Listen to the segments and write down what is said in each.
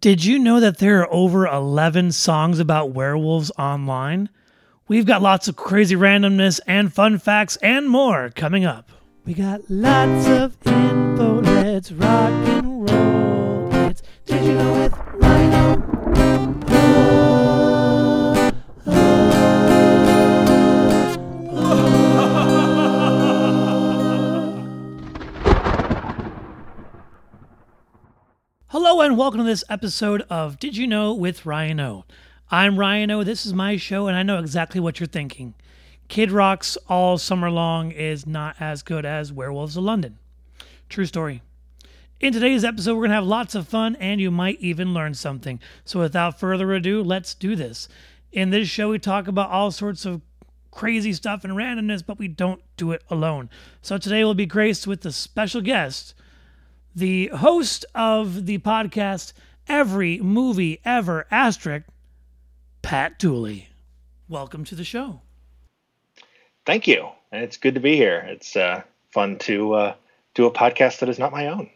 Did you know that there are over 11 songs about werewolves online? We've got lots of crazy randomness and fun facts and more coming up. We got lots of info. Let's rock welcome to this episode of Did You Know with Ryan O. I'm Ryan O. This is my show, and I know exactly what you're thinking. Kid Rocks all summer long is not as good as Werewolves of London. True story. In today's episode, we're going to have lots of fun and you might even learn something. So, without further ado, let's do this. In this show, we talk about all sorts of crazy stuff and randomness, but we don't do it alone. So, today we'll be graced with a special guest, the host of the podcast Every Movie Ever Asterisk, Pat Dooley. Welcome to the show. Thank you. And it's good to be here. It's uh, fun to uh, do a podcast that is not my own.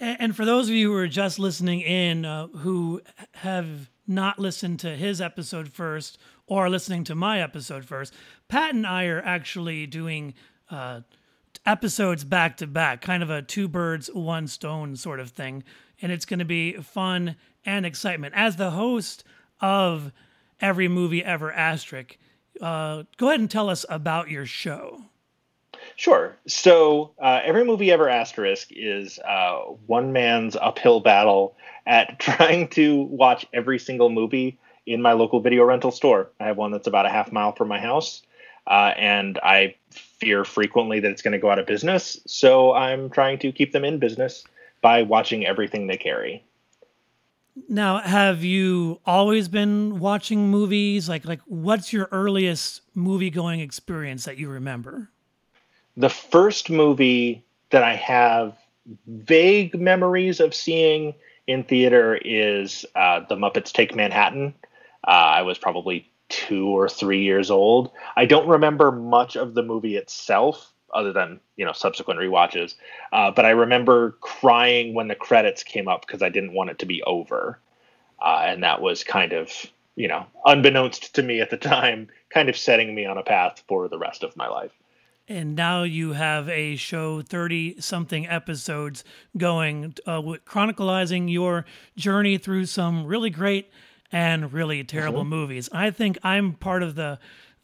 And for those of you who are just listening in, uh, who have not listened to his episode first or listening to my episode first, Pat and I are actually doing uh, episodes back to back, kind of a two birds, one stone sort of thing. And it's going to be fun and excitement. As the host of Every Movie Ever Asterisk, uh, go ahead and tell us about your show. Sure. So uh, every movie ever asterisk is uh, one man's uphill battle at trying to watch every single movie in my local video rental store. I have one that's about a half mile from my house, uh, and I fear frequently that it's going to go out of business. So I'm trying to keep them in business by watching everything they carry. Now, have you always been watching movies? Like, like, what's your earliest movie going experience that you remember? the first movie that I have vague memories of seeing in theater is uh, The Muppets Take Manhattan. Uh, I was probably two or three years old. I don't remember much of the movie itself, other than you know subsequent rewatches. Uh, but I remember crying when the credits came up because I didn't want it to be over, uh, and that was kind of you know unbeknownst to me at the time, kind of setting me on a path for the rest of my life and now you have a show 30 something episodes going uh, chronicalizing your journey through some really great and really terrible mm-hmm. movies i think i'm part of the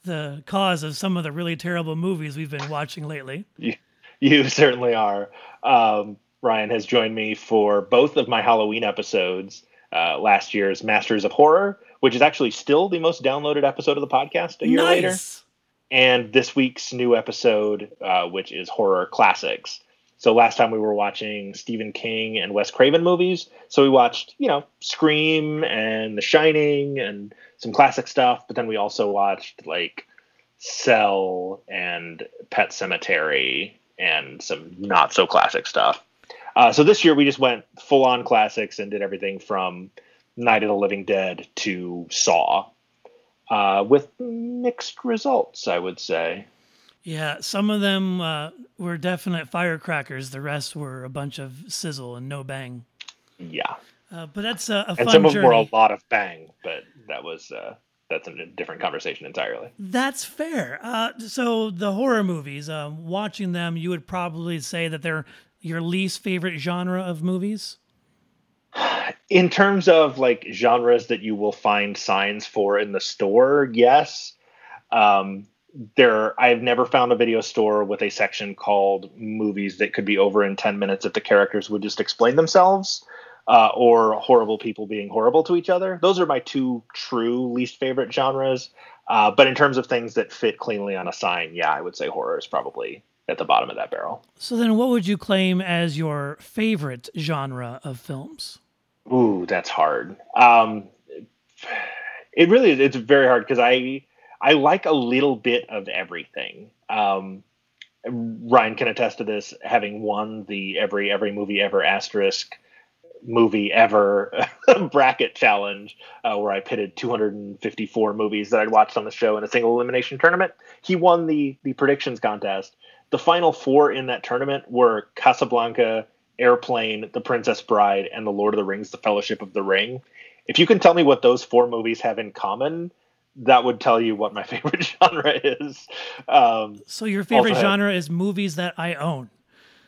the cause of some of the really terrible movies we've been watching lately you, you certainly are um, ryan has joined me for both of my halloween episodes uh, last year's masters of horror which is actually still the most downloaded episode of the podcast a year nice. later and this week's new episode, uh, which is horror classics. So last time we were watching Stephen King and Wes Craven movies. So we watched, you know, Scream and The Shining and some classic stuff. But then we also watched like Cell and Pet Sematary and some not so classic stuff. Uh, so this year we just went full on classics and did everything from Night of the Living Dead to Saw uh, with mixed results, I would say. Yeah, some of them uh, were definite firecrackers. The rest were a bunch of sizzle and no bang. Yeah. Uh, but that's a, a and some of them were a lot of bang, but that was uh, that's a different conversation entirely. That's fair. Uh, so the horror movies, um, watching them, you would probably say that they're your least favorite genre of movies in terms of like genres that you will find signs for in the store, yes. Um, there, I've never found a video store with a section called movies that could be over in 10 minutes if the characters would just explain themselves, uh, or horrible people being horrible to each other. Those are my two true least favorite genres. Uh, but in terms of things that fit cleanly on a sign, yeah, I would say horror is probably at the bottom of that barrel. So then, what would you claim as your favorite genre of films? Ooh, that's hard. Um, it really is. It's very hard because I I like a little bit of everything. Um, Ryan can attest to this, having won the every every movie ever asterisk movie ever bracket challenge, uh, where I pitted 254 movies that I'd watched on the show in a single elimination tournament. He won the the predictions contest. The final four in that tournament were Casablanca, Airplane, The Princess Bride, and The Lord of the Rings: The Fellowship of the Ring. If you can tell me what those four movies have in common, that would tell you what my favorite genre is. Um, so your favorite genre have, is movies that I own.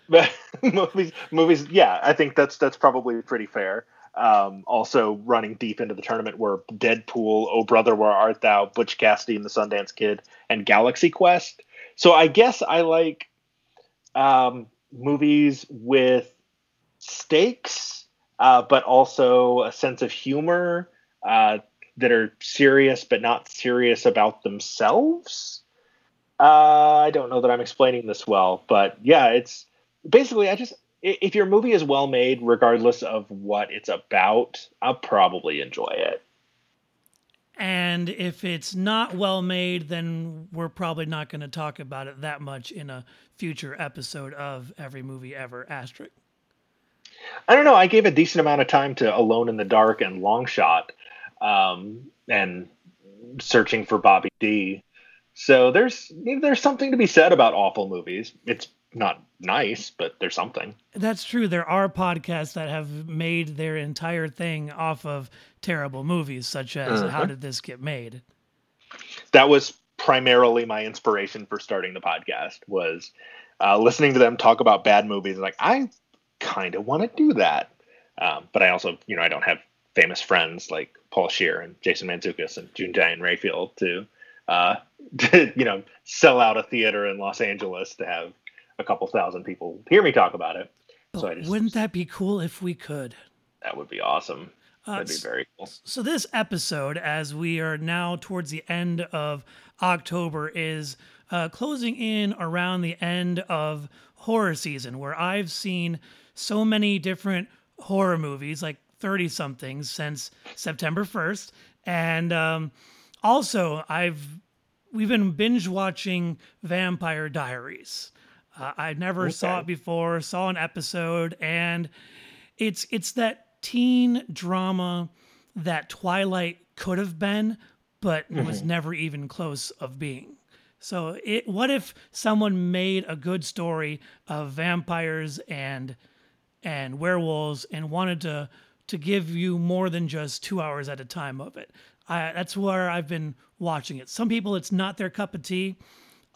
movies, movies. Yeah, I think that's that's probably pretty fair. Um, also running deep into the tournament were Deadpool, Oh Brother Where Art Thou, Butch Cassidy and the Sundance Kid, and Galaxy Quest. So I guess I like um, movies with stakes, uh, but also a sense of humor uh, that are serious but not serious about themselves. Uh, I don't know that I'm explaining this well, but yeah, it's basically I just if your movie is well made, regardless of what it's about, I'll probably enjoy it. And if it's not well made, then we're probably not going to talk about it that much in a future episode of Every Movie Ever Asterisk. I don't know. I gave a decent amount of time to Alone in the Dark and Long Shot, um, and searching for Bobby D. So there's there's something to be said about awful movies. It's not nice, but there's something. That's true. There are podcasts that have made their entire thing off of terrible movies, such as mm-hmm. How Did This Get Made? That was primarily my inspiration for starting the podcast was uh, listening to them talk about bad movies. Like, I kind of want to do that. Um, but I also, you know, I don't have famous friends like Paul Scheer and Jason Mantzoukas and June-Diane Raphael to, uh, to, you know, sell out a theater in Los Angeles to have a couple thousand people hear me talk about it. so just, wouldn't that be cool if we could? That would be awesome. Uh, That'd be very cool. So this episode, as we are now towards the end of October, is uh, closing in around the end of horror season, where I've seen so many different horror movies, like thirty somethings since September first, and um, also I've we've been binge watching Vampire Diaries. Uh, I never okay. saw it before. Saw an episode, and it's it's that teen drama that Twilight could have been, but mm-hmm. was never even close of being. So, it what if someone made a good story of vampires and and werewolves and wanted to to give you more than just two hours at a time of it? I, that's where I've been watching it. Some people, it's not their cup of tea.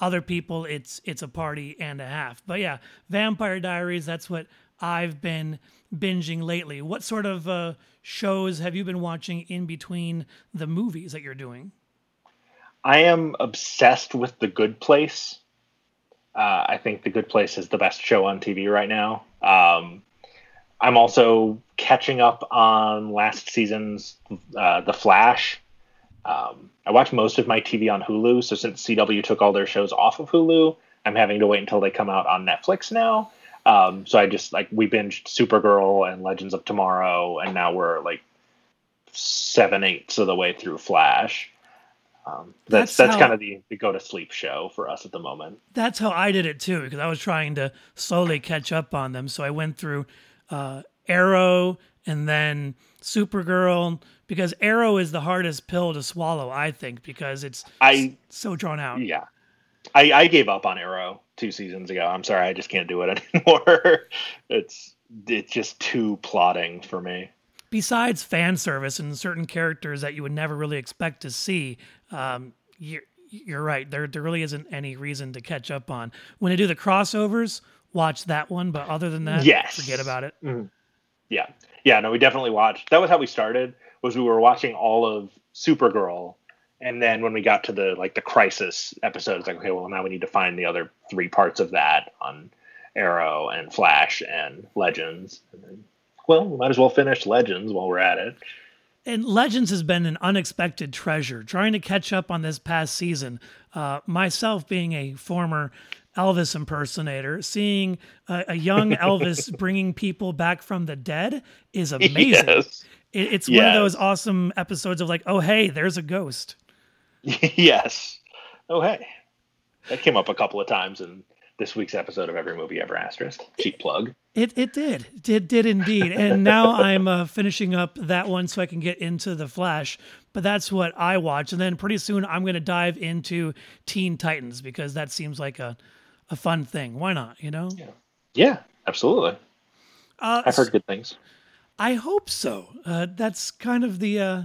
Other people it's it's a party and a half. But yeah vampire diaries that's what i've been binging lately. What sort of uh, shows have you been watching in between the movies that you're doing? I am obsessed with the good place. Uh, i think the good place is the best show on tv right now. Um, i'm also catching up on last season's uh, the flash um, I watch most of my TV on Hulu. So since CW took all their shows off of Hulu, I'm having to wait until they come out on Netflix now. Um, so I just like we binged Supergirl and Legends of Tomorrow, and now we're like seven eighths of the way through Flash. Um, that's that's, that's kind of the, the go to sleep show for us at the moment. That's how I did it too, because I was trying to slowly catch up on them. So I went through uh, Arrow and then Supergirl, because Arrow is the hardest pill to swallow, I think, because it's I so drawn out. Yeah, I, I gave up on Arrow two seasons ago. I'm sorry, I just can't do it anymore. it's it's just too plotting for me. Besides fan service and certain characters that you would never really expect to see, um, you're you're right. There there really isn't any reason to catch up on. When they do the crossovers, watch that one. But other than that, yes. forget about it. Mm-hmm. Yeah, yeah. No, we definitely watched. That was how we started was we were watching all of Supergirl, and then when we got to the like the crisis episode, it's like okay, well now we need to find the other three parts of that on Arrow and Flash and Legends. And then, well, we might as well finish Legends while we're at it. And Legends has been an unexpected treasure. Trying to catch up on this past season, uh, myself being a former Elvis impersonator, seeing a, a young Elvis bringing people back from the dead is amazing. Yes. It, it's yes. one of those awesome episodes of like, oh hey, there's a ghost. yes. Oh hey, that came up a couple of times in this week's episode of Every Movie Ever Asterisk. Cheap plug. It it did did did indeed, and now I'm uh, finishing up that one so I can get into the Flash. But that's what I watch, and then pretty soon I'm going to dive into Teen Titans because that seems like a a fun thing. Why not? You know? Yeah. Yeah. Absolutely. Uh, I've heard good things. I hope so. Uh, that's kind of the uh,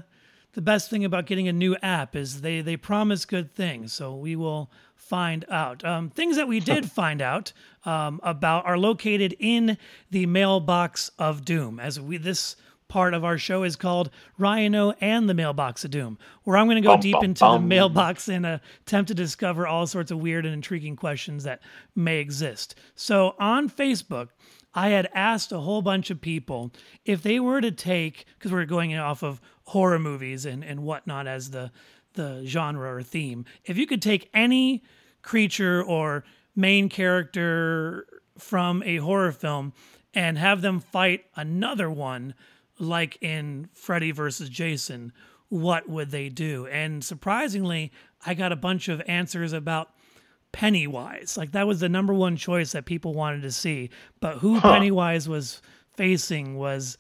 the best thing about getting a new app is they they promise good things. So we will find out. Um, things that we did find out um, about are located in the mailbox of doom. As we this part of our show is called Ryan O and the Mailbox of Doom, where I'm going to go Bum, deep bum, into the mailbox and uh, attempt to discover all sorts of weird and intriguing questions that may exist. So on Facebook, I had asked a whole bunch of people if they were to take, because we're going off of horror movies and, and whatnot as the, the genre or theme, if you could take any creature or main character from a horror film and have them fight another one, like in Freddy versus Jason, what would they do? And surprisingly, I got a bunch of answers about Pennywise. Like that was the number one choice that people wanted to see. But who Pennywise was facing was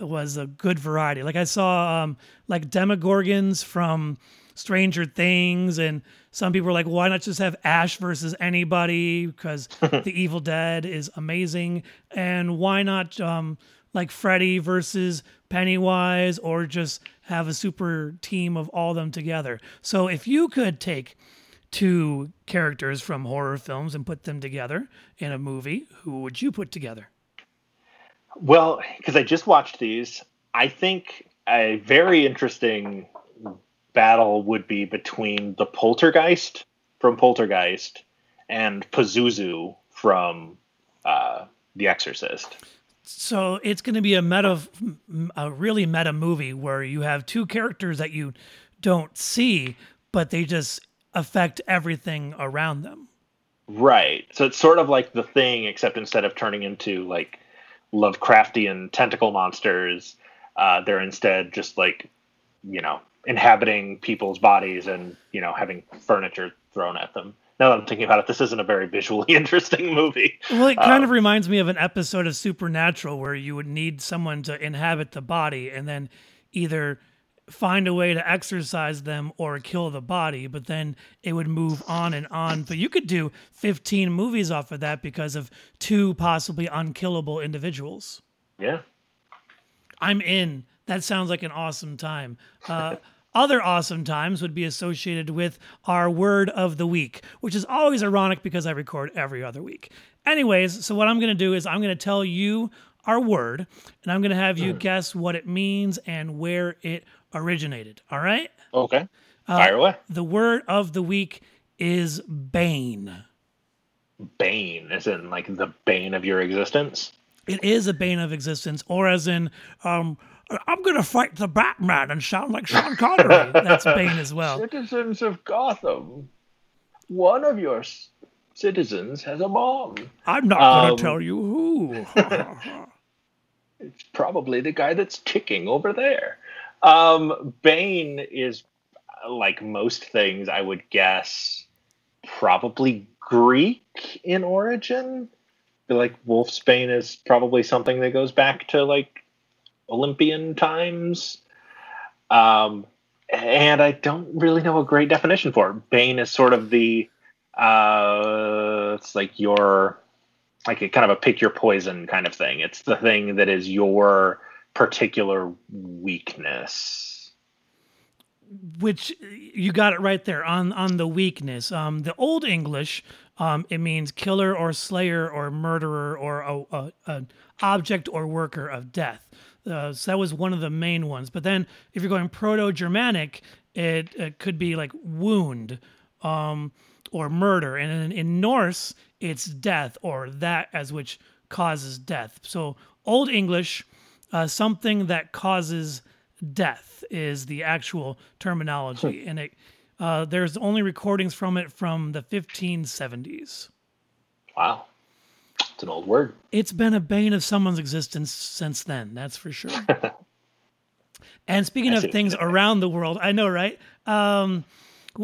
was a good variety. Like I saw um like Demogorgons from Stranger Things and some people were like, why not just have Ash versus anybody? Because the Evil Dead is amazing. And why not um like Freddy versus Pennywise or just have a super team of all them together. So if you could take two characters from horror films and put them together in a movie, who would you put together? Well, because I just watched these, I think a very interesting battle would be between the Poltergeist from Poltergeist and Pazuzu from uh, The Exorcist. So it's going to be a meta, a really meta movie where you have two characters that you don't see, but they just affect everything around them. Right. So it's sort of like the thing, except instead of turning into like Lovecraftian tentacle monsters, uh, they're instead just like, you know, inhabiting people's bodies and, you know, having furniture thrown at them. Now that I'm thinking about it, this isn't a very visually interesting movie. Well, it kind of reminds me of an episode of Supernatural where you would need someone to inhabit the body and then either find a way to exercise them or kill the body, but then it would move on and on. But you could do 15 movies off of that because of two possibly unkillable individuals. Yeah. I'm in. That sounds like an awesome time. Uh, other awesome times would be associated with our word of the week, which is always ironic because I record every other week. Anyways, so what I'm going to do is I'm going to tell you our word, and I'm going to have you hmm. guess what it means and where it originated. All right? Okay. Uh, Fire away. The word of the week is bane. Bane, as in like the bane of your existence. It is a bane of existence, or as in, um, I'm going to fight the Batman and sound like Sean Connery. That's bane as well. Citizens of Gotham, one of your citizens has a bomb. I'm not going Um, to tell you who. It's probably the guy that's kicking over there. Um, Bane is like most things, I would guess, probably Greek in origin. Like Wolfsbane is probably something that goes back to like Olympian times. Um, and I don't really know a great definition for it. Bane is sort of the uh, it's like your like a kind of a pick your poison kind of thing. It's the thing that is your particular weakness. Which you got it right there on on the weakness. Um, the Old English, um, it means killer or slayer or murderer or a, a, an object or worker of death. Uh, so that was one of the main ones. But then if you're going Proto-Germanic, it, it could be like wound um, or murder. And in, in Norse, it's death or that as which causes death. So Old English, uh, something that causes death is the actual terminology. And it, uh, there's only recordings from it from the 1570s. Wow. It's an old word. It's been a bane of someone's existence since then, that's for sure. and speaking of things around the world, I know, right? Um,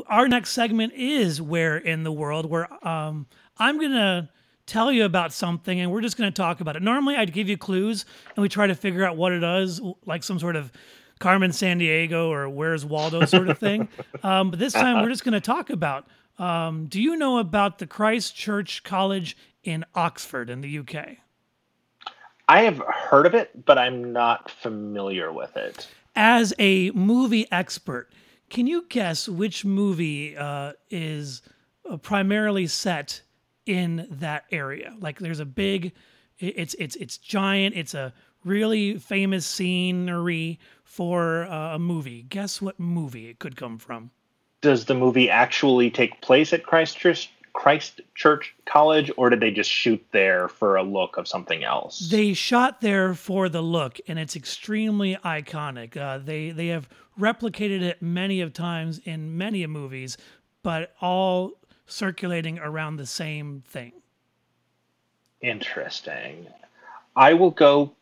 our next segment is Where in the World, where um, I'm going to tell you about something and we're just going to talk about it. Normally, I'd give you clues and we try to figure out what it is, like some sort of Carmen Sandiego or Where's Waldo sort of thing. um, but this time, we're just going to talk about um, do you know about the Christ Church College in Oxford in the UK? I have heard of it, but I'm not familiar with it. As a movie expert, can you guess which movie uh, is uh, primarily set in that area? Like, there's a big, it's it's it's giant. It's a really famous scenery for uh, a movie. Guess what movie it could come from? Does the movie actually take place at Christ Church Christchurch College, or did they just shoot there for a look of something else? They shot there for the look, and it's extremely iconic. Uh, they they have replicated it many of times in many movies, but all circulating around the same thing. Interesting. I will go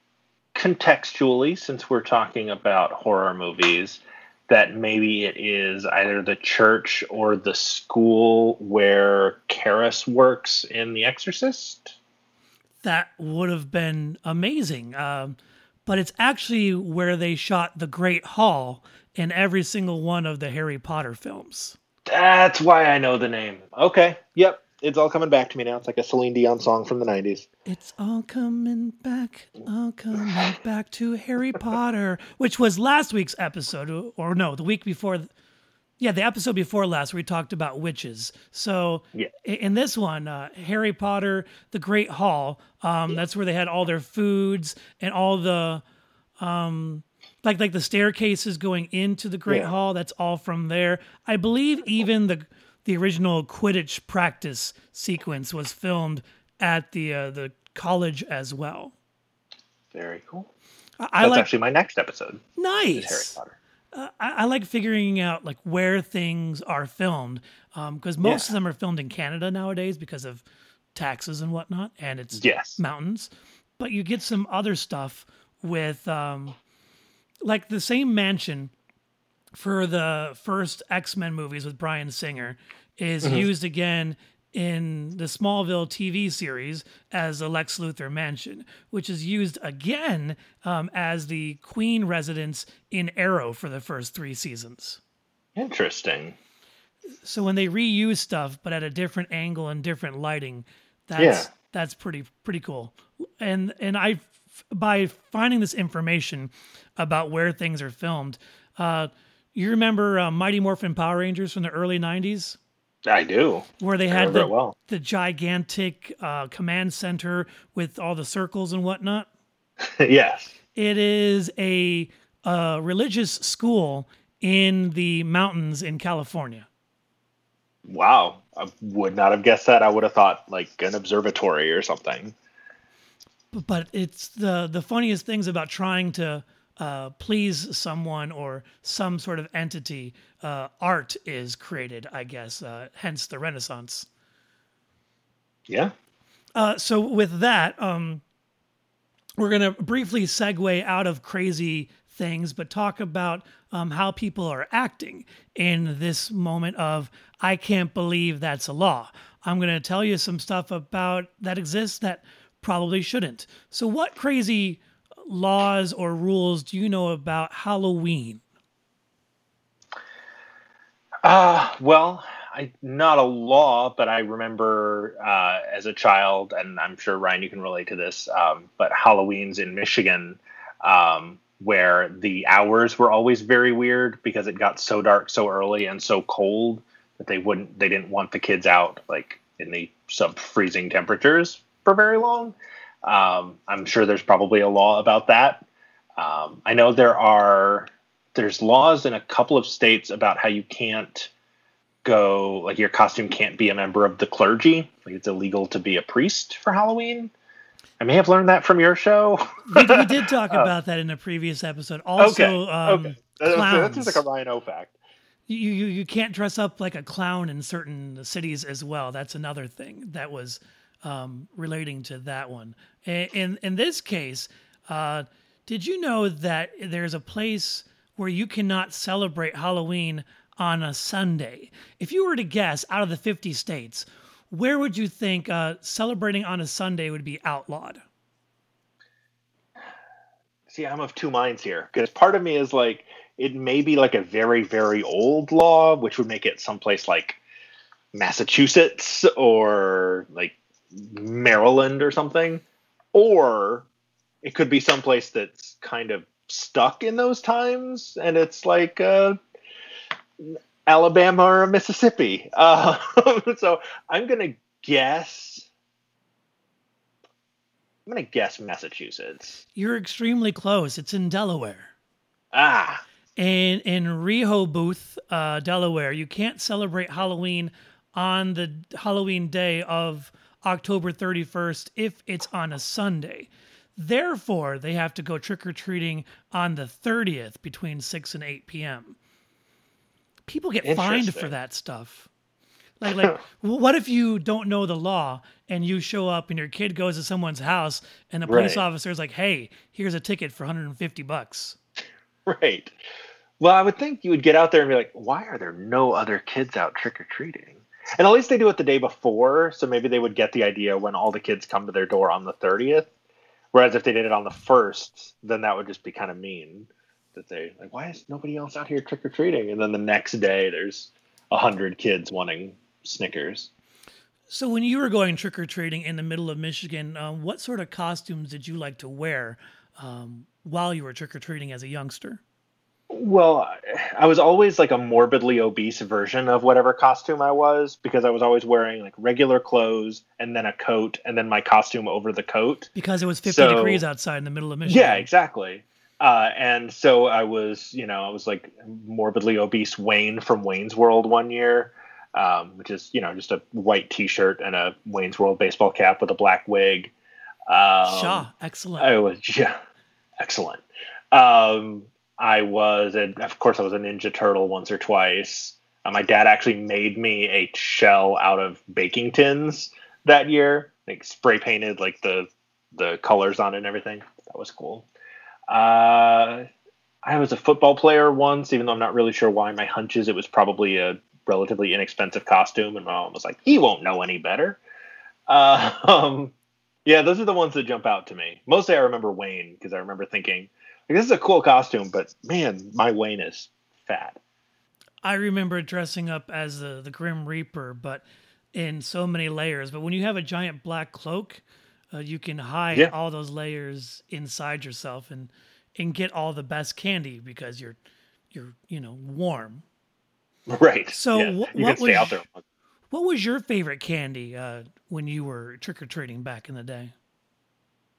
contextually since we're talking about horror movies that maybe it is either the church or the school where Karras works in The Exorcist. That would have been amazing. Um, but it's actually where they shot the Great Hall in every single one of the Harry Potter films. That's why I know the name. Okay. Yep it's all coming back to me now. It's like a Celine Dion song from the '90s. It's all coming back, all coming back to Harry Potter, which was last week's episode, or no, the week before. Yeah, the episode before last, where we talked about witches. So yeah. in this one, uh, Harry Potter, the Great Hall. Um, yeah. That's where they had all their foods and all the, um, like like the staircases going into the Great yeah. Hall. That's all from there. I believe even the the original Quidditch practice sequence was filmed at the uh, the college as well. Very cool. I, I That's like, actually my next episode. Nice. Harry Potter. Uh, I, I, like figuring out like where things are filmed because um, most yeah. of them are filmed in Canada nowadays because of taxes and whatnot, and it's yes. mountains. But you get some other stuff with um, like the same mansion for the first X Men movies with Bryan Singer is mm-hmm. used again in the Smallville TV series as the Lex Luthor mansion, which is used again um, as the Queen residence in Arrow for the first three seasons. Interesting. So when they reuse stuff, but at a different angle and different lighting, that's yeah. that's pretty pretty cool. And and I, by finding this information about where things are filmed, uh, you remember uh, Mighty Morphin Power Rangers from the early '90s? I do. Where they had the, well. the gigantic uh, command center with all the circles and whatnot. yes. It is a, a religious school in the mountains in California. Wow. I would not have guessed that. I would have thought like an observatory or something. But it's the the funniest things about trying to uh, please someone or some sort of entity, uh, art is created, I guess, uh, hence the Renaissance. Yeah. Uh, so, with that, um, we're going to briefly segue out of crazy things, but talk about um, how people are acting in this moment of, I can't believe that's a law. I'm going to tell you some stuff about that exists that probably shouldn't. So, what crazy laws or rules do you know about Halloween? Uh, well, I not a law, but I remember uh, as a child, and I'm sure Ryan, you can relate to this. Um, but Halloween's in Michigan, um, where the hours were always very weird because it got so dark so early and so cold that they wouldn't, they didn't want the kids out like in the sub freezing temperatures for very long. Um, I'm sure there's probably a law about that. Um, I know there are there's laws in a couple of states about how you can't go like your costume can't be a member of the clergy. Like it's illegal to be a priest for Halloween. I may have learned that from your show. we, we, did talk uh, about that in a previous episode. Also, okay, um, okay. Clowns. That's just like a Ryan O fact. You, you you can't dress up like a clown in certain cities as well. That's another thing that was um, relating to that one. In in this case, uh, did you know that there's a place where you cannot celebrate Halloween on a Sunday? If you were to guess, out of the 50 states, where would you think uh, celebrating on a Sunday would be outlawed? See, I'm of two minds here because part of me is like it may be like a very very old law, which would make it someplace like Massachusetts or like Maryland or something, or it could be someplace that's kind of stuck in those times, and it's like uh, Alabama or Mississippi. Uh, so I'm gonna guess. I'm gonna guess Massachusetts. You're extremely close. It's in Delaware. Ah, And in Rehoboth, uh, Delaware, you can't celebrate Halloween on the Halloween day of October 31st if it's on a Sunday. Therefore, they have to go trick or treating on the 30th between 6 and 8 p.m. People get fined for that stuff. Like, like, what if you don't know the law and you show up and your kid goes to someone's house and the police Right. officer is like, "Hey, here's a ticket for 150 bucks." right. Well, I would think you would get out there and be like, why are there no other kids out trick or treating? And at least they do it the day before, so maybe they would get the idea when all the kids come to their door on the 30th. Whereas if they did it on the first, then that would just be kind of mean. That they like, why is nobody else out here trick or treating? And then the next day, there's a hundred kids wanting Snickers. So when you were going trick or treating in the middle of Michigan, um, what sort of costumes did you like to wear um, while you were trick or treating as a youngster? Well, I was always like a morbidly obese version of whatever costume I was because I was always wearing like regular clothes and then a coat and then my costume over the coat. Because it was 50 So- degrees outside in the middle of Michigan. Yeah, exactly. Uh, and so I was, you know, I was like morbidly obese Wayne from Wayne's World one year, um, which is, you know, just a white T-shirt and a Wayne's World baseball cap with a black wig. Um, Shaw, excellent. I was yeah, excellent. Um, I was, and of course, I was a Ninja Turtle once or twice. Uh, my dad actually made me a shell out of baking tins that year, like spray painted like the the colors on it and everything. That was cool. Uh, I was a football player once, even though I'm not really sure why. My hunches it was probably a relatively inexpensive costume, and my mom was like, "He won't know any better." Uh, um, yeah, those are the ones that jump out to me. Mostly, I remember Wayne because I remember thinking, "This is a cool costume," but man, my Wayne is fat. I remember dressing up as the, the Grim Reaper, but in so many layers. But when you have a giant black cloak, uh, you can hide Yeah. all those layers inside yourself and and get all the best candy because you're you're you know warm. Right. So yeah, wh- you what was- out there. What was your favorite candy uh, when you were trick or treating back in the day?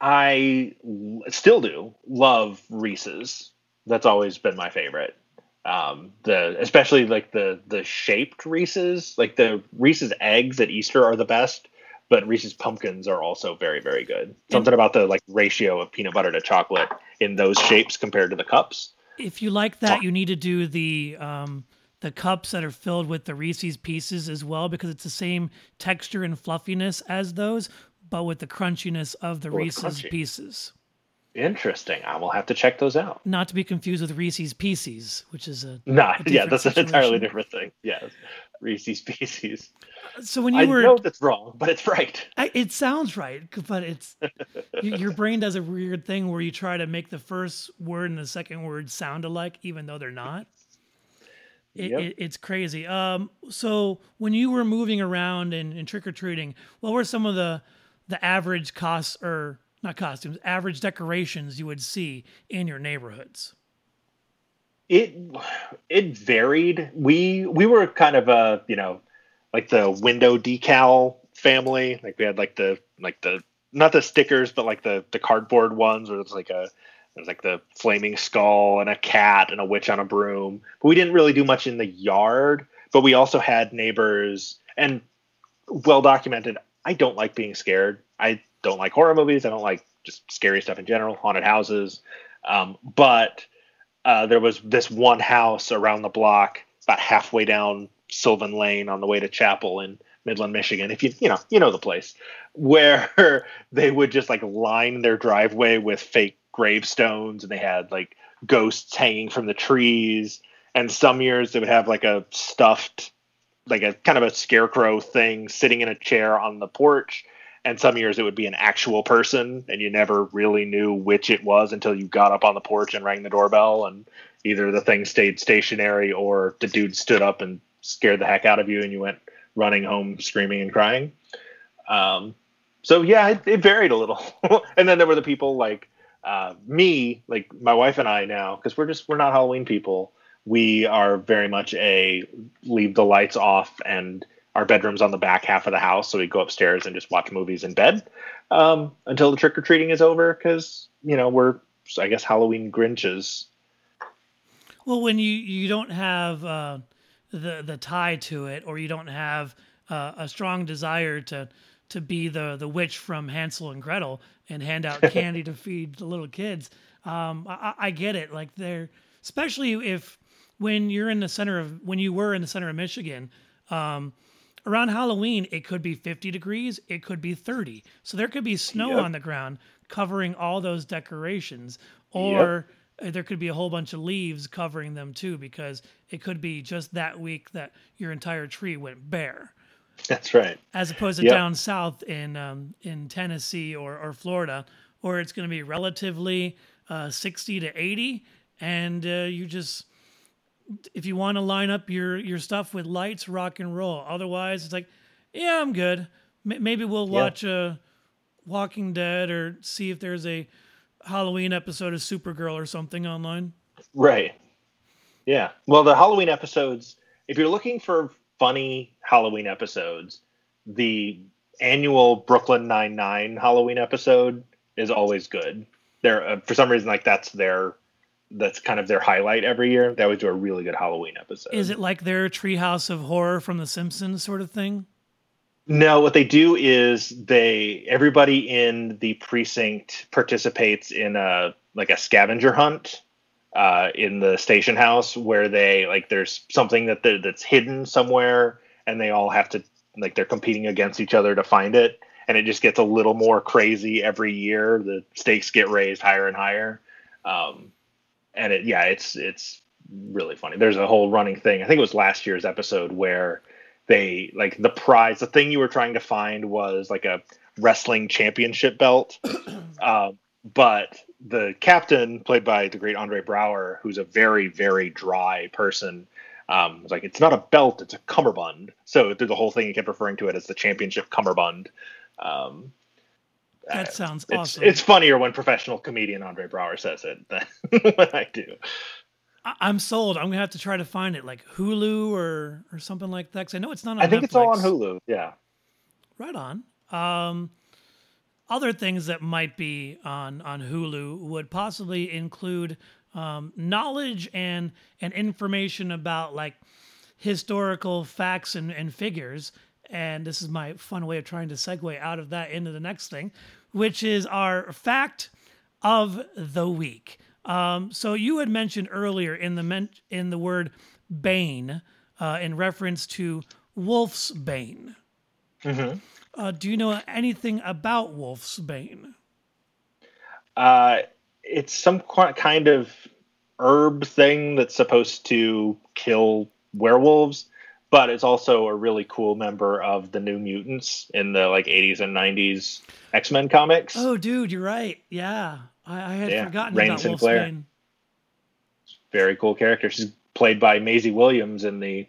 I l- still do love Reese's. That's always been my favorite. Um, the especially like the the shaped Reese's, like the Reese's eggs at Easter are the best, but Reese's pumpkins are also very very good. Something about the like ratio of peanut butter to chocolate in those shapes compared to the cups. If you like that, you need to do the um, the cups that are filled with the Reese's pieces as well because it's the same texture and fluffiness as those, but with the crunchiness of the Oh, Reese's pieces. Interesting. I will have to check those out. Not to be confused with Reese's Pieces, which is a Not, yeah, that's an entirely different thing. Yes, Reese's Pieces. So when I you were, know that's wrong, but it's right. I, it sounds right, but it's your brain does a weird thing where you try to make the first word and the second word sound alike, even though they're not. It, Yep. it, it's crazy. Um, so when you were moving around and, and trick or treating, what were some of the the average costs or not costumes, average decorations you would see in your neighborhoods? it it varied. We we were kind of a you know like the window decal family. Like we had like the like the not the stickers but like the the cardboard ones where it's like a there's like the flaming skull and a cat and a witch on a broom. But we didn't really do much in the yard but we also had neighbors and well documented i don't like being scared i don't like horror movies i don't like just scary stuff in general haunted houses um, but uh, there was this one house around the block, about halfway down Sylvan Lane on the way to Chapel in Midland, Michigan. If you you know you know the place, where they would just like line their driveway with fake gravestones, and they had like ghosts hanging from the trees. And some years they would have like a stuffed, like a kind of a scarecrow thing sitting in a chair on the porch. And some years it would be an actual person, and you never really knew which it was until you got up on the porch and rang the doorbell, and either the thing stayed stationary or the dude stood up and scared the heck out of you, and you went running home screaming and crying. Um, so yeah, it, it varied a little. and then there were the people like uh, me, like my wife and I now, because we're just we're not Halloween people. We are very much a leave the lights off and our bedroom's on the back half of the house, so we go upstairs and just watch movies in bed um, until the trick or treating is over. Because you know we're I guess Halloween Grinches. Well, when you you don't have uh, the the tie to it, or you don't have uh, a strong desire to to be the the witch from Hansel and Gretel and hand out candy to feed the little kids. Um, I, I, get it. Like they're especially if when you're in the center of when you were in the center of Michigan. Um, around Halloween, it could be 50 degrees, it could be 30. So there could be snow yep. on the ground covering all those decorations, or yep. there could be a whole bunch of leaves covering them too, because it could be just that week that your entire tree went bare. That's right. As opposed to yep. down south in um, in Tennessee or, or Florida, where it's going to be relatively uh, 60 to 80, and uh, you just if you want to line up your your stuff with lights, rock and roll. Otherwise, it's like, yeah, I'm good. M- maybe we'll watch a uh, Walking Dead or see if there's a Halloween episode of Supergirl or something online. Right. Yeah. Well, the Halloween episodes, if you're looking for funny Halloween episodes, the annual Brooklyn Nine Nine Halloween episode is always good. There, uh, for some reason, like that's their that's kind of their highlight every year. They always do a really good Halloween episode. Is it like their Treehouse of Horror from The Simpsons sort of thing? No, what they do is they everybody in the precinct participates in a like a scavenger hunt uh, in the station house where they like there's something that that's hidden somewhere and they all have to like they're competing against each other to find it and it just gets a little more crazy every year the stakes get raised higher and higher um, and it yeah it's it's really funny there's a whole running thing i think it was last year's episode where they like the prize the thing you were trying to find was like a wrestling championship belt um, but the captain, played by the great Andre Braugher, who's a very, very dry person, um, was like, it's not a belt, it's a cummerbund. So through the whole thing, he kept referring to it as the championship cummerbund. Um, that uh, sounds it's, awesome. It's funnier when professional comedian Andre Braugher says it than when I do. I'm sold. I'm gonna have to try to find it, like Hulu or or something like that. Because I know it's not. I think Netflix. it's all on Hulu. Yeah. Right on. Um, other things that might be on on Hulu would possibly include um, knowledge and and information about like historical facts and, and figures. And this is my fun way of trying to segue out of that into the next thing, which is our fact of the week. Um, so you had mentioned earlier in the men- in the word bane uh, in reference to wolf's bane. Mm-hmm. Uh, do you know anything about Wolf's Bane? Uh, it's some kind of herb thing that's supposed to kill werewolves, but it's also a really cool member of the New Mutants in the like 80s and 90s X Men comics. Oh, dude, you're right. Yeah, I, I had yeah. forgotten Rahne about Sinclair. Very cool character. She's played by Maisie Williams in the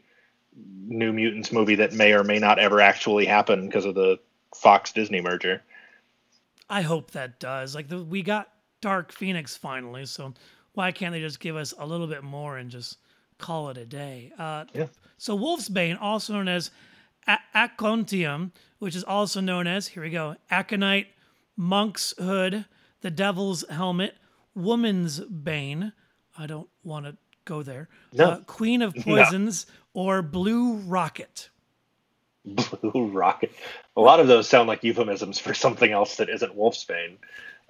New Mutants movie that may or may not ever actually happen because of the Fox Disney merger. I hope that does. Like the, we got Dark Phoenix finally, so why can't they just give us a little bit more and just call it a day? Uh, yeah. So Wolf's Bane, also known as a- Aconitum, which is also known as here we go, Aconite, Monk's Hood, the Devil's Helmet, Woman's Bane. I don't want to go there. No. Uh, Queen of Poisons no. or Blue Rocket. Blue Rocket. A lot of those sound like euphemisms for something else that isn't Wolfsbane.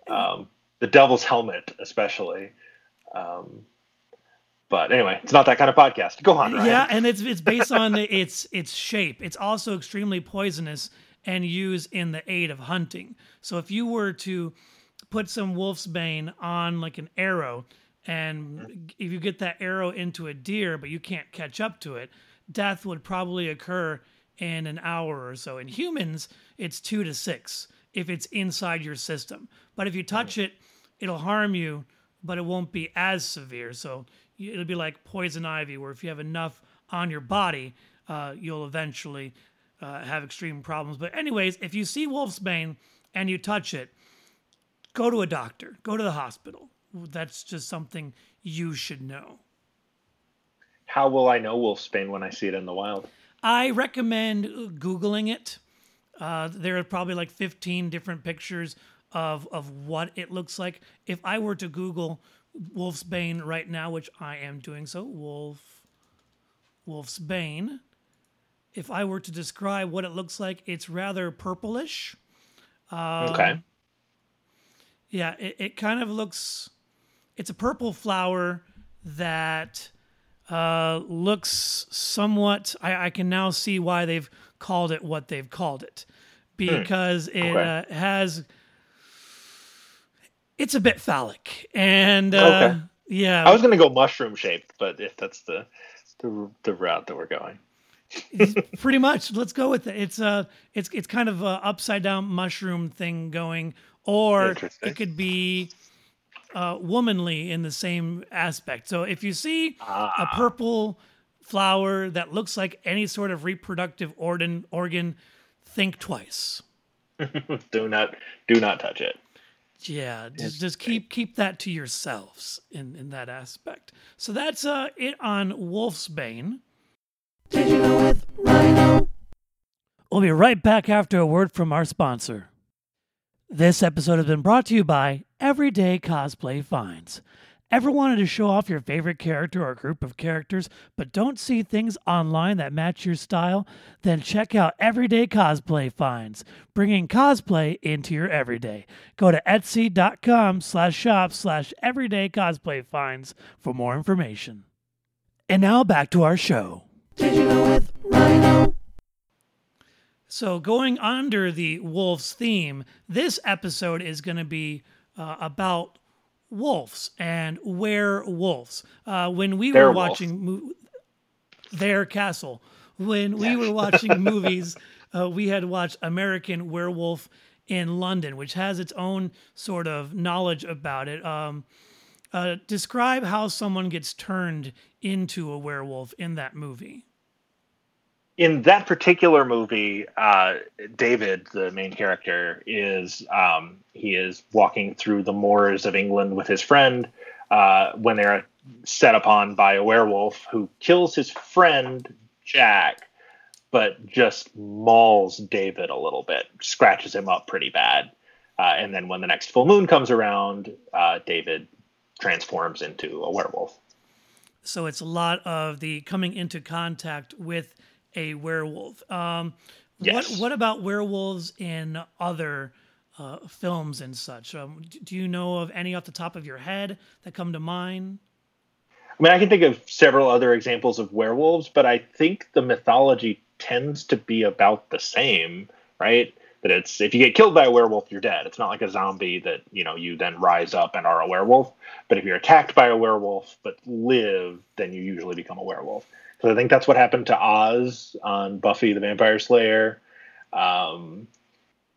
Um, the Devil's Helmet, especially. Um, but anyway, it's not that kind of podcast. Go on, Ryan. Yeah, and it's it's based on its its shape. It's also extremely poisonous and used in the aid of hunting. So if you were to put some wolfsbane on like an arrow and if you get that arrow into a deer, but you can't catch up to it, death would probably occur in an hour or so. In humans, it's two to six if it's inside your system. But if you touch it, it'll harm you, but it won't be as severe. So it'll be like poison ivy, where if you have enough on your body, uh, you'll eventually uh, have extreme problems. But, anyways, if you see wolf's bane and you touch it, go to a doctor, go to the hospital. That's just something you should know. How will I know wolfsbane when I see it in the wild? I recommend Googling it. Uh, there are probably like 15 different pictures of, of what it looks like. If I were to Google wolfsbane right now, which I am doing so, wolf, Wolf's Bane. if I were to describe what it looks like, it's rather purplish. Um, okay. Yeah, it, it kind of looks. It's a purple flower that uh, looks somewhat. I, I, can now see why they've called it what they've called it because hmm. it okay. uh, has. It's a bit phallic, and uh, okay. yeah. I was going to go mushroom shaped, but if that's the, the the route that we're going pretty much. Let's go with it. It's a uh, it's it's kind of a upside down mushroom thing going, or it could be uh, womanly in the same aspect. So if you see ah. a purple flower that looks like any sort of reproductive organ organ, think twice. do not do not touch it. Yeah, just, just keep keep that to yourselves in in that aspect. So that's uh it on Wolfsbane. Did you know with Ryan O? We'll be right back after a word from our sponsor. This episode has been brought to you by Everyday Cosplay Finds. Ever wanted to show off your favorite character or group of characters, but don't see things online that match your style? Then check out Everyday Cosplay Finds, bringing cosplay into your everyday. Go to etsy.com slash shop slash everyday cosplay finds for more information. And now back to our show. Did you know with Ryan O? So, going under the wolves theme, this episode is going to be uh, about wolves and werewolves. Uh, when we their were watching mo- their castle, when we were watching movies, uh, we had watched American Werewolf in London, which has its own sort of knowledge about it. Um, uh, describe how someone gets turned into a werewolf in that movie. In that particular movie, uh, David, the main character, is um, he is walking through the moors of England with his friend uh, when they're set upon by a werewolf who kills his friend Jack, but just mauls David a little bit, scratches him up pretty bad. Uh, and then when the next full moon comes around, uh, David transforms into a werewolf. So it's a lot of the coming into contact with a werewolf. Um, yes. What What about werewolves in other uh, films and such? Um, do you know of any off the top of your head that come to mind? I mean, I can think of several other examples of werewolves, but I think the mythology tends to be about the same, right? that it's if you get killed by a werewolf, you're dead. It's not like a zombie that you know you then rise up and are a werewolf. But if you're attacked by a werewolf but live, then you usually become a werewolf. So I think that's what happened to Oz on Buffy the Vampire Slayer. Um,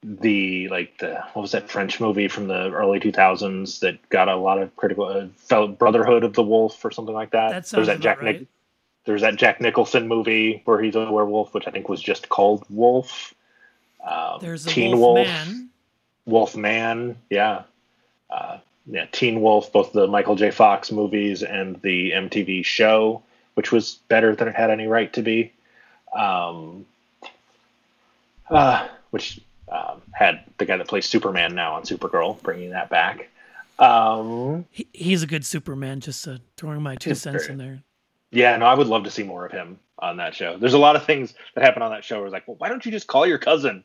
the like the what was that French movie from the early 2000s that got a lot of critical uh, Brotherhood of the Wolf or something like that. That There's that Jack right. There's that Jack Nicholson movie where he's a werewolf, which I think was just called Wolf. Um, There's a Teen Wolf, Wolf Man. Wolf Man, yeah. Uh, yeah, Teen Wolf, both the Michael J. Fox movies and the MTV show, which was better than it had any right to be. Um, uh, which um, had the guy that plays Superman now on Supergirl, bringing that back. Um, he, he's a good Superman. Just uh, throwing my two cents in there. Yeah, no, I would love to see more of him on that show. There's a lot of things that happen on that show where it's like, well, why don't you just call your cousin?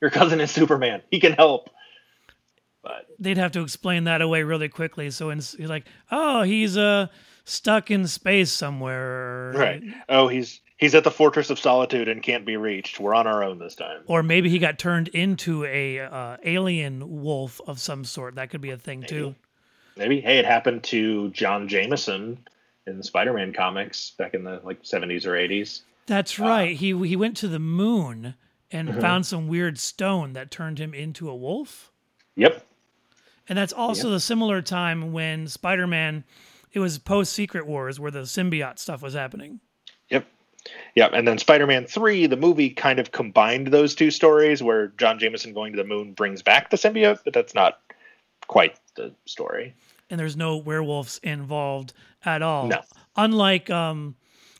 Your cousin is Superman. He can help. But they'd have to explain that away really quickly. So it's like, oh, he's uh stuck in space somewhere. Right. Oh, he's he's at the Fortress of Solitude and can't be reached. We're on our own this time. Or maybe he got turned into a uh, alien wolf of some sort. That could be a thing maybe. too. Maybe. Hey, it happened to John Jameson in the Spider-Man comics back in the like 70s or 80s. That's uh, right. Uh, he he went to the moon and mm-hmm. found some weird stone that turned him into a wolf. Yep. And that's also yep. the similar time when Spider-Man it was post Secret Wars where the symbiote stuff was happening. Yep. Yep. And then Spider Man 3, the movie kind of combined those two stories where John Jameson going to the moon brings back the symbiote, but that's not quite the story. And there's no werewolves involved at all. No. Unlike um,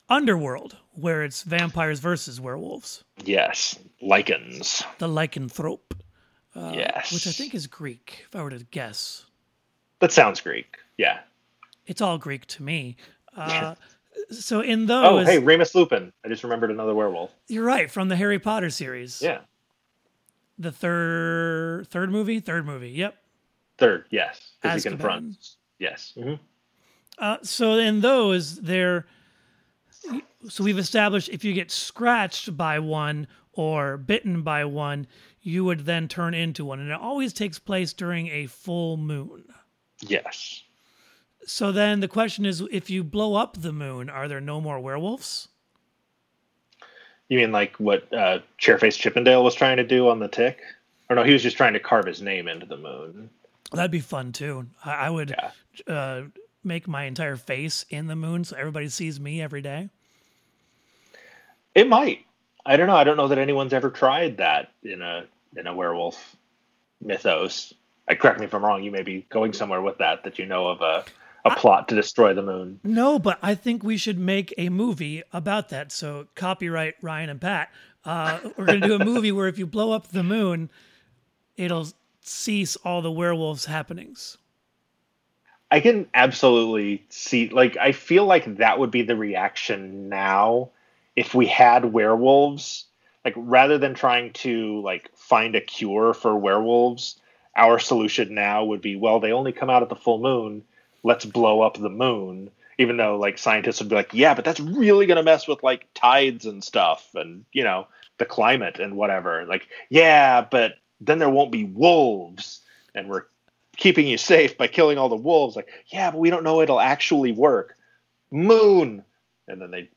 Underworld, where it's vampires versus werewolves. Yes, Lycans. The lycanthrope. Uh, yes, Which I think is Greek, if I were to guess. that sounds Greek. Yeah. It's all Greek to me. Uh, so in those, Oh, hey, Remus Lupin. I just remembered another werewolf. you're right from the Harry Potter series. Yeah, The third third movie, third movie. Yep. third. Yes, because he confronts. Yes. hmm Uh, so in those, they're so we've established if you get scratched by one or bitten by one, you would then turn into one, and it always takes place during a full moon. Yes. So then the question is, if you blow up the moon, are there no more werewolves? You mean like what uh, Chairface Chippendale was trying to do on the Tick? Or no, he was just trying to carve his name into the moon. That'd be fun too. I, I would Yeah. uh, make my entire face in the moon so everybody sees me every day. It might. I don't know. I don't know that anyone's ever tried that in a in a werewolf mythos. Uh, correct me if I'm wrong. You may be going somewhere with that that you know of a a plot to destroy the moon. No, but I think we should make a movie about that. So copyright Ryan and Pat. Uh, we're going to do a movie where if you blow up the moon, it'll cease all the werewolves happenings. I can absolutely see like I feel like that would be the reaction now if we had werewolves like rather than trying to like find a cure for werewolves our solution now would be well they only come out at the full moon let's blow up the moon even though like scientists would be like yeah but that's really going to mess with like tides and stuff and you know the climate and whatever like yeah but then there won't be wolves and we're keeping you safe by killing all the wolves. Like, yeah, but we don't know it'll actually work. Moon, and then they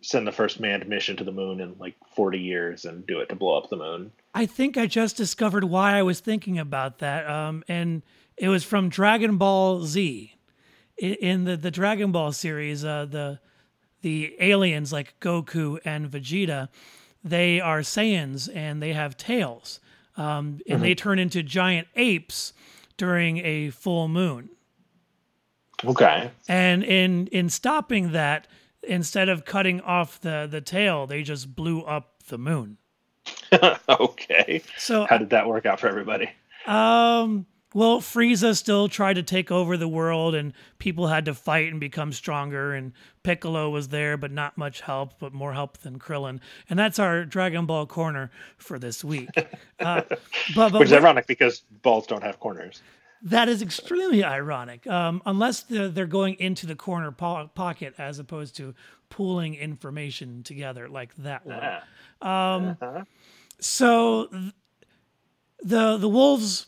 send the first manned mission to the moon in like 40 years and do it to blow up the moon. I think I just discovered why I was thinking about that. Um, and it was from Dragon Ball Z. In, the, the Dragon Ball series, uh, the the aliens like Goku and Vegeta, they are Saiyans and they have tails. Um, and they turn into giant apes during a full moon. Okay. And in in stopping that, instead of cutting off the the tail, they just blew up the moon. okay. So How did that work out for everybody? Um, well, Frieza still tried to take over the world, and people had to fight and become stronger. And Piccolo was there, but not much help, but more help than Krillin. And that's our Dragon Ball corner for this week. Uh, but but Which is what- ironic because balls don't have corners. that is extremely ironic, um, unless they're, they're going into the corner po- pocket as opposed to pooling information together like that one. Yeah. Uh-huh. So th- the the wolves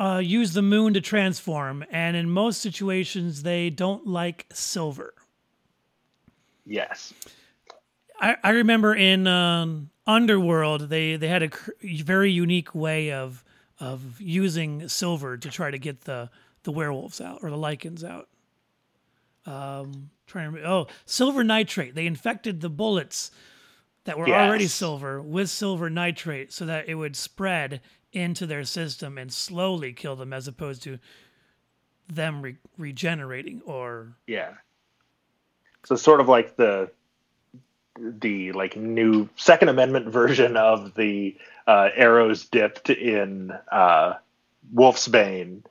uh, use the moon to transform, and in most situations, they don't like silver. Yes. I, I remember in um, Underworld, they they had a cr- very unique way of of using silver to try to get the the werewolves out or the Lycans out. Um, trying to oh, silver nitrate. They infected the bullets that were already silver with silver nitrate so that it would spread into their system and slowly kill them, as opposed to them re- regenerating or Yeah. So sort of like the the like new Second Amendment version of the uh, arrows dipped in uh, Wolf's Bane.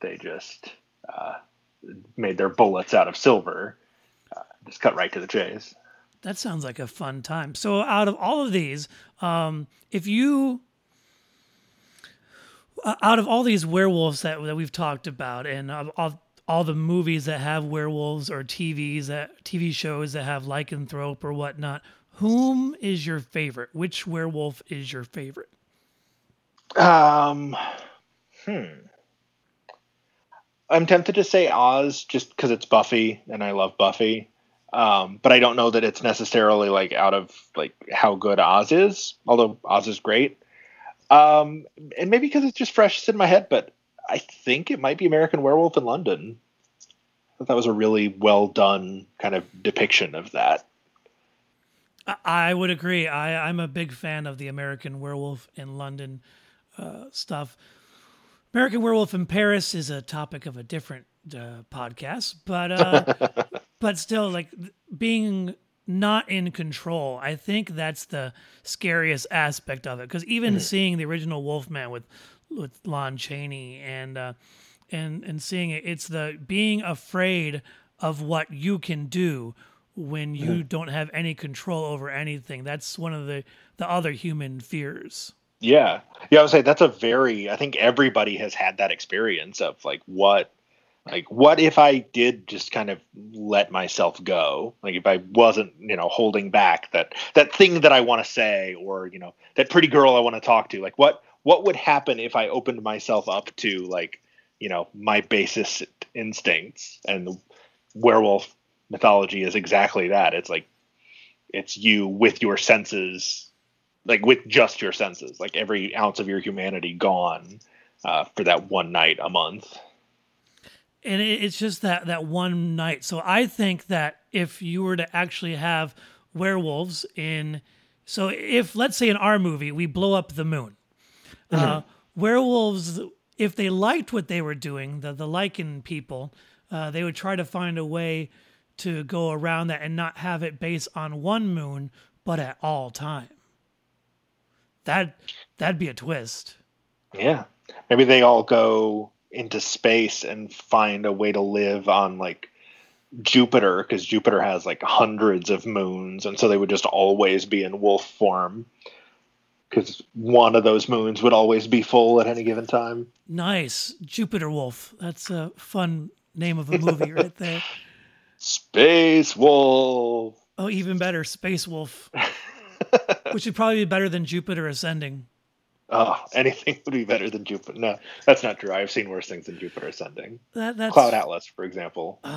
They just uh, made their bullets out of silver. Uh, just cut right to the chase. That sounds like a fun time. So, out of all of these, um, if you, out of all these werewolves that, that we've talked about, and all, all the movies that have werewolves or TVs that TV shows that have lycanthrope or whatnot, whom is your favorite? Which werewolf is your favorite? Um, hmm. I'm tempted to say Oz just because it's Buffy and I love Buffy. Um, but I don't know that it's necessarily like out of like how good Oz is, although Oz is great. Um, and maybe because it's just fresh in my head, but I think it might be American Werewolf in London. I thought that was a really well done kind of depiction of that. I- I would agree. I, I'm a big fan of the American Werewolf in London uh, stuff. American Werewolf in Paris is a topic of a different uh, podcast, but uh, but still, like being not in control. I think that's the scariest aspect of it because even mm-hmm. seeing the original Wolfman with with Lon Chaney and uh, and and seeing it, it's the being afraid of what you can do when you mm-hmm. don't have any control over anything. That's one of the the other human fears. Yeah. Yeah, I would say that's a very I think everybody has had that experience of like what like what if I did just kind of let myself go? Like if I wasn't, you know, holding back that that thing that I want to say or, you know, that pretty girl I want to talk to. Like what what would happen if I opened myself up to like, you know, my basest instincts and the werewolf mythology is exactly that. It's like it's you with your senses like with just your senses, like every ounce of your humanity gone uh, for that one night a month. And it's just that that one night. So I think that if you were to actually have werewolves in, so if let's say in our movie we blow up the moon, uh, mm-hmm. uh, werewolves, if they liked what they were doing, the the Lycan people, uh, they would try to find a way to go around that and not have it based on one moon, but at all time that that'd be a twist. Yeah. Maybe they all go into space and find a way to live on like Jupiter because Jupiter has like hundreds of moons, and so they would just always be in wolf form because one of those moons would always be full at any given time. Nice, Jupiter Wolf. That's a fun name of a movie right there. Space Wolf. Oh, even better, Space Wolf. Which would probably be better than Jupiter ascending. Oh, anything would be better than Jupiter. No, that's not true. I've seen worse things than Jupiter ascending. That, that's... Cloud Atlas, for example.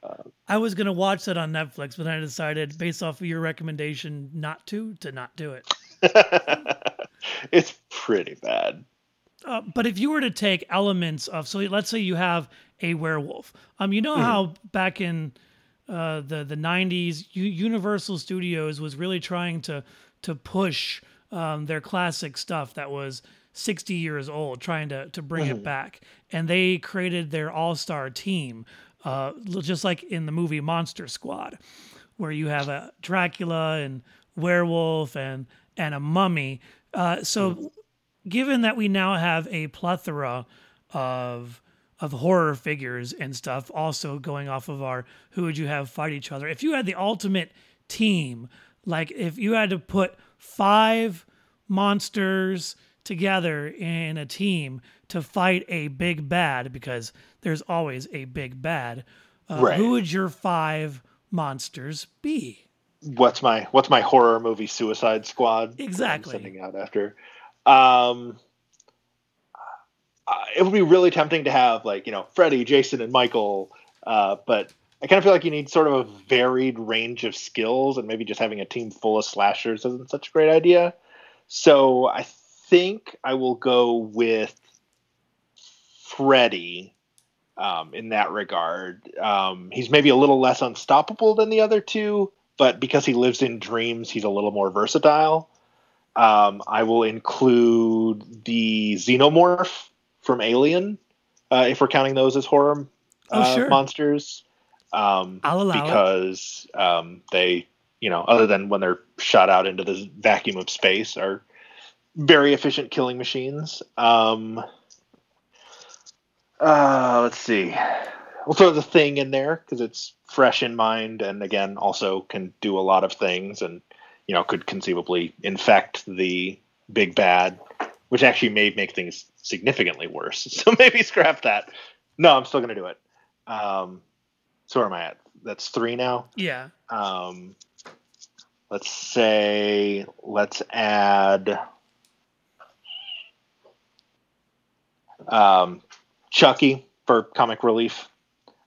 Uh, I was gonna watch that on Netflix, but I decided, based off of your recommendation, not to to not do it. it's pretty bad. Uh, but if you were to take elements of, so let's say you have a werewolf. Um, you know mm-hmm. how back in uh, the the 90s U- universal studios was really trying to to push um, their classic stuff that was 60 years old trying to to bring mm-hmm. it back and they created their all-star team uh, just like in the movie monster squad where you have a dracula and werewolf and and a mummy uh, so mm-hmm. given that we now have a plethora of of horror figures and stuff also going off of our who would you have fight each other if you had the ultimate team like if you had to put five monsters together in a team to fight a big bad because there's always a big bad. Uh, right. who would your five monsters be? What's my what's my horror movie suicide squad? Exactly. sending out after. Um uh, it would be really tempting to have like you know Freddy, Jason, and Michael, uh, but I kind of feel like you need sort of a varied range of skills, and maybe just having a team full of slashers isn't such a great idea. So I think I will go with Freddy um, in that regard. Um, he's maybe a little less unstoppable than the other two, but because he lives in dreams, he's a little more versatile. Um, I will include the xenomorph from Alien, uh, if we're counting those as horror oh, uh, sure. monsters. Um, I'll allow because um, they, you know, other than when they're shot out into the vacuum of space, are very efficient killing machines. Um, uh, let's see. We'll throw the thing in there because it's fresh in mind, and again, also can do a lot of things, and you know, could conceivably infect the big bad, which actually may make things significantly worse. So maybe scrap that. No, I'm still going to do it. Um, so where am I at? That's three now. Yeah. Um, let's say let's add um, Chucky for comic relief,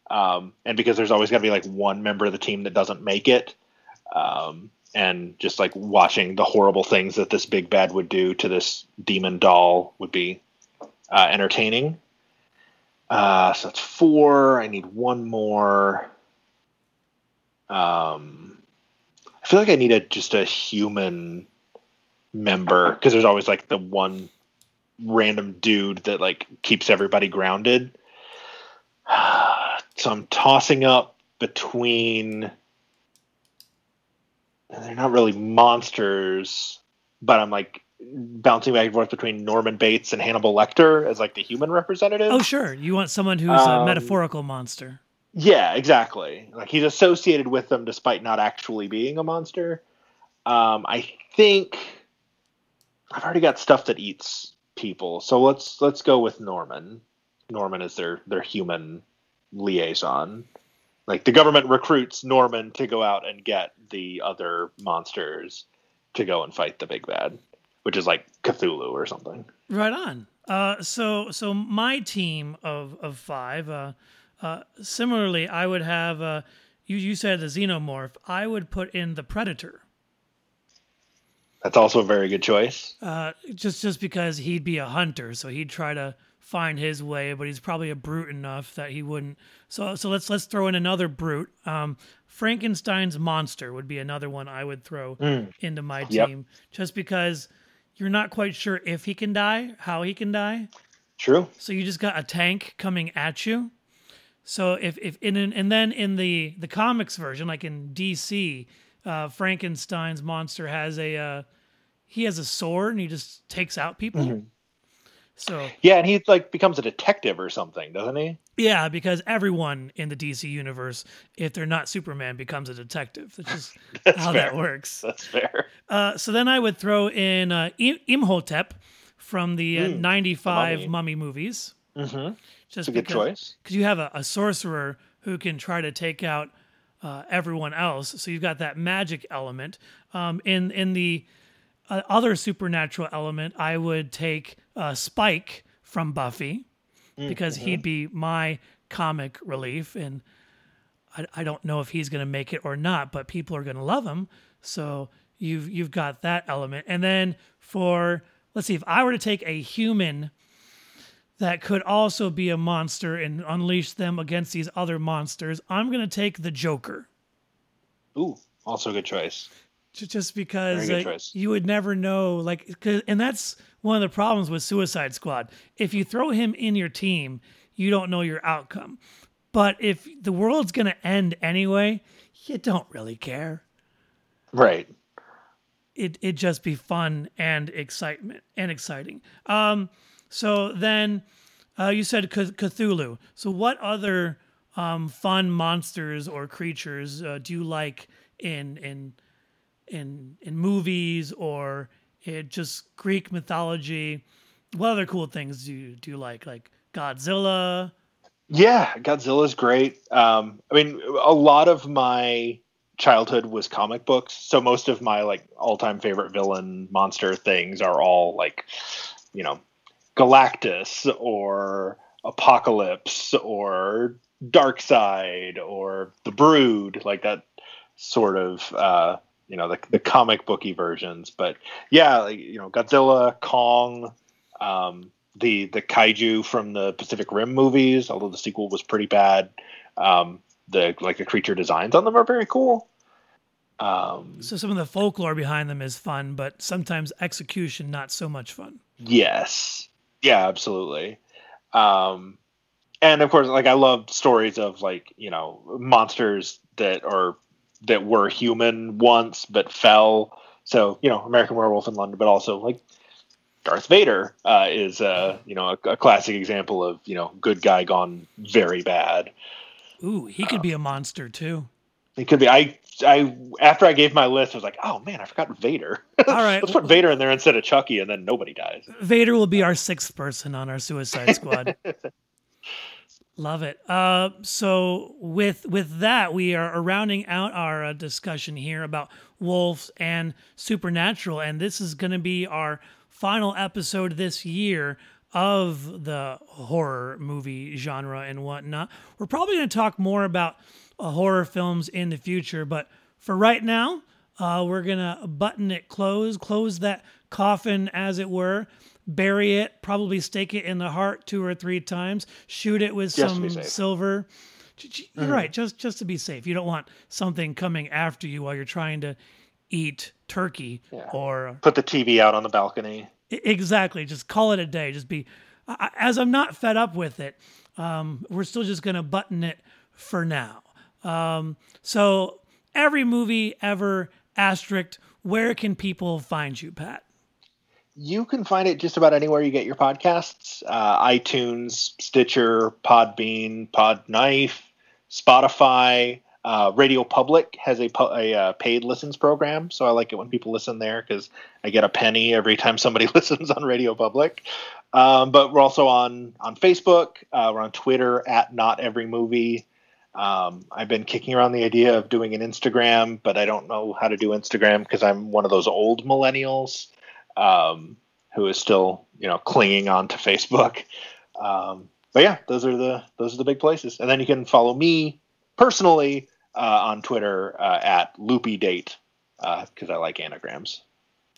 um, and because there's always got to be like one member of the team that doesn't make it. Um, and just like watching the horrible things that this big bad would do to this demon doll would be uh, entertaining. Uh, so that's four. I need one more. Um, I feel like I need a just a human member because there's always like the one random dude that like keeps everybody grounded. so I'm tossing up between they're not really monsters, but I'm like bouncing back and forth between Norman Bates and Hannibal Lecter as like the human representative. Oh, sure. You want someone who's um, a metaphorical monster. Yeah, exactly. Like he's associated with them despite not actually being a monster. Um, I think I've already got stuff that eats people, so let's let's go with Norman. Norman is their their human liaison. Like the government recruits Norman to go out and get the other monsters to go and fight the big bad, which is like Cthulhu or something. Right on. Uh, so so my team of of five. Uh, uh, similarly, I would have uh, you. You said the xenomorph. I would put in the predator. That's also a very good choice. Uh, just just because he'd be a hunter, so he'd try to find his way, but he's probably a brute enough that he wouldn't. So so let's let's throw in another brute. Um, Frankenstein's monster would be another one I would throw mm. into my team, yep. just because you're not quite sure if he can die, how he can die. True. So you just got a tank coming at you. So if if in an, and then in the the comics version, like in DC, uh, Frankenstein's monster has a uh, he has a sword and he just takes out people. Mm-hmm. So yeah, and he like becomes a detective or something, doesn't he? Yeah, because everyone in the DC universe, if they're not Superman, becomes a detective. That's just how fair. that works. That's fair. Uh, so then I would throw in uh, Imhotep from the uh, mm, 95 mummy. mummy movies. Mm-hmm. Just a good choice. Because you have a, a, sorcerer who can try to take out uh, everyone else. So you've got that magic element. Um, in in the uh, other supernatural element, I would take uh, Spike from Buffy because mm-hmm. he'd be my comic relief, and I, I don't know if he's going to make it or not, but people are going to love him. So you've you've got that element, and then for let's see if I were to take a human that could also be a monster and unleash them against these other monsters, I'm going to take the Joker. Ooh, also a good choice. Just because you would never know, like, and that's one of the problems with Suicide Squad. If you throw him in your team, you don't know your outcome. But if the world's going to end anyway, you don't really care. Right. It it just be fun and excitement and exciting. Um, so then uh, you said Cthulhu. So what other um, fun monsters or creatures uh, do you like in in in in movies or it just Greek mythology? What other cool things do you do you like? Like Godzilla? Yeah, Godzilla's great. Um, I mean, a lot of my childhood was comic books, so most of my like all-time favorite villain monster things are all like, you know, Galactus or Apocalypse or Darkseid or the Brood, like that sort of uh, you know the the comic booky versions. But yeah, like, you know Godzilla, Kong, um, the the kaiju from the Pacific Rim movies, although the sequel was pretty bad. Um, the like the creature designs on them are very cool. Um, so some of the folklore behind them is fun, but sometimes execution not so much fun. Yes, yeah, absolutely. Um, and of course, like I love stories of like you know monsters that are that were human once but fell. So you know, American Werewolf in London, but also like Darth Vader uh, is uh, you know a, a, classic example of you know good guy gone very bad. Ooh, he could be a monster too. He could be. I I after I gave my list, I was like, oh man, I forgot Vader. All right, let's put Vader in there instead of Chucky, and then nobody dies. Vader will be our sixth person on our Suicide Squad. Love it. Uh, so with with that, we are rounding out our uh, discussion here about wolves and supernatural, and this is going to be our final episode this year of the horror movie genre and whatnot. We're probably going to talk more about uh, horror films in the future. But for right now, uh, we're going to button it close, close that coffin, as it were, bury it, probably stake it in the heart two or three times, shoot it with just some silver. You're mm-hmm. right, just just to be safe. You don't want something coming after you while you're trying to eat turkey yeah. or put the TV out on the balcony. Exactly. Just call it a day. Just be, as I'm not fed up with it, um, we're still just going to button it for now. Um, so, every movie ever, asterisk, where can people find you, Pat? You can find it just about anywhere you get your podcasts uh, iTunes, Stitcher, Podbean, Podknife, Spotify. Uh, Radio Public has a, a, uh, paid listens program, so I like it when people listen there because I get a penny every time somebody listens on Radio Public. Um, but we're also on on Facebook. Uh, we're on Twitter at Not Every Movie. Um, I've been kicking around the idea of doing an Instagram, but I don't know how to do Instagram because I'm one of those old millennials um, who is still, you know, clinging on to Facebook. Um, but yeah, those are the those are the big places. And then you can follow me personally uh, on Twitter uh, at loopy date because uh, I like anagrams.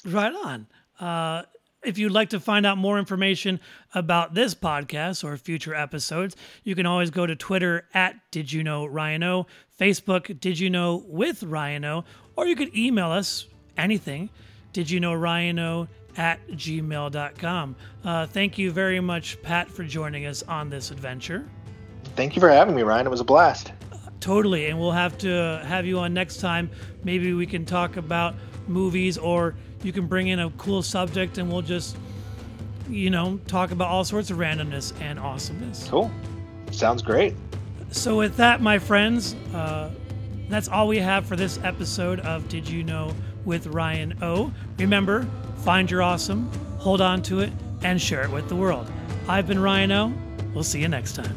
Right on. Uh, if you'd like to find out more information about this podcast or future episodes, you can always go to Twitter at Did You Know Ryan O, Facebook Did You Know with Ryan O, or you could email us anything, Did You Know Ryan O at gmail.com. Uh, thank you very much, Pat, for joining us on this adventure. Thank you for having me, Ryan. It was a blast. Uh, totally. And we'll have to have you on next time. Maybe we can talk about movies or you can bring in a cool subject and we'll just, you know, talk about all sorts of randomness and awesomeness. Cool. Sounds great. So, with that, my friends, uh, that's all we have for this episode of Did You Know with Ryan O. Remember, find your awesome, hold on to it, and share it with the world. I've been Ryan O. We'll see you next time.